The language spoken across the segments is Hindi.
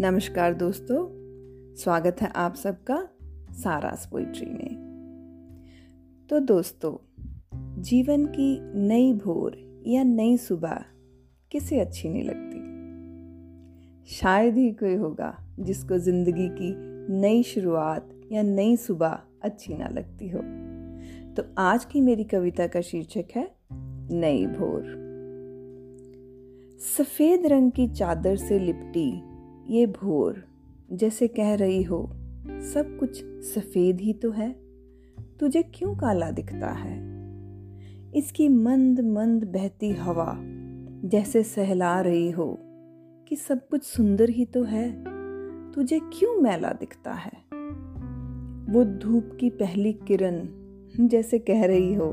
नमस्कार दोस्तों, स्वागत है आप सबका सारास पोइट्री में। तो दोस्तों, जीवन की नई भोर या नई सुबह किसे अच्छी नहीं लगती? शायद ही कोई होगा जिसको ज़िंदगी की नई शुरुआत या नई सुबह अच्छी ना लगती हो। तो आज की मेरी कविता का शीर्षक है, नई भोर। सफ़ेद रंग की चादर से लिपटी ये भोर, जैसे कह रही हो, सब कुछ सफ़ेद ही तो है। तुझे क्यों काला दिखता है? इसकी मंद मंद बहती हवा, जैसे सहला रही हो, कि सब कुछ सुंदर ही तो है। तुझे क्यों मैला दिखता है? वो धूप की पहली किरण, जैसे कह रही हो,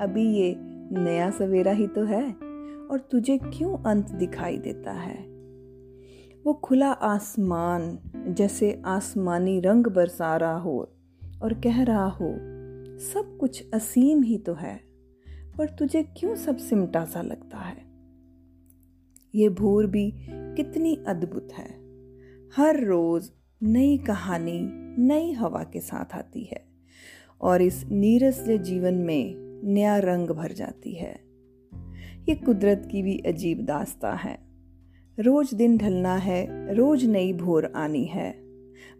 अभी ये नया सवेरा ही तो है, और तुझे क्यों अंत दिखाई देता है? वो खुला आसमान जैसे आसमानी रंग बरसा रहा हो और कह रहा हो, सब कुछ असीम ही तो है, पर तुझे क्यों सब सिमटा सा लगता है? ये भोर भी कितनी अद्भुत है। हर रोज नई कहानी, नई हवा के साथ आती है और इस नीरस जीवन में नया रंग भर जाती है। ये कुदरत की भी अजीब दास्ता है। रोज दिन ढलना है, रोज नई भोर आनी है।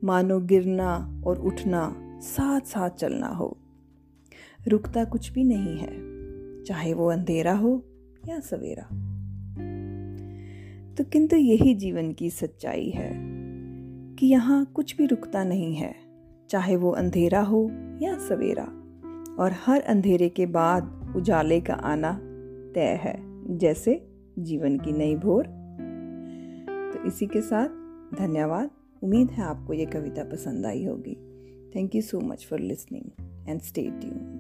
मानो गिरना और उठना साथ साथ चलना हो। रुकता कुछ भी नहीं है, चाहे वो अंधेरा हो या सवेरा। तो किंतु यही जीवन की सच्चाई है, कि यहाँ कुछ भी रुकता नहीं है, चाहे वो अंधेरा हो या सवेरा। और हर अंधेरे के बाद उजाले का आना तय है, जैसे जीवन की नई भोर तो इसी के साथ धन्यवाद। उम्मीद है आपको ये कविता पसंद आई होगी। Thank you so much for listening and stay tuned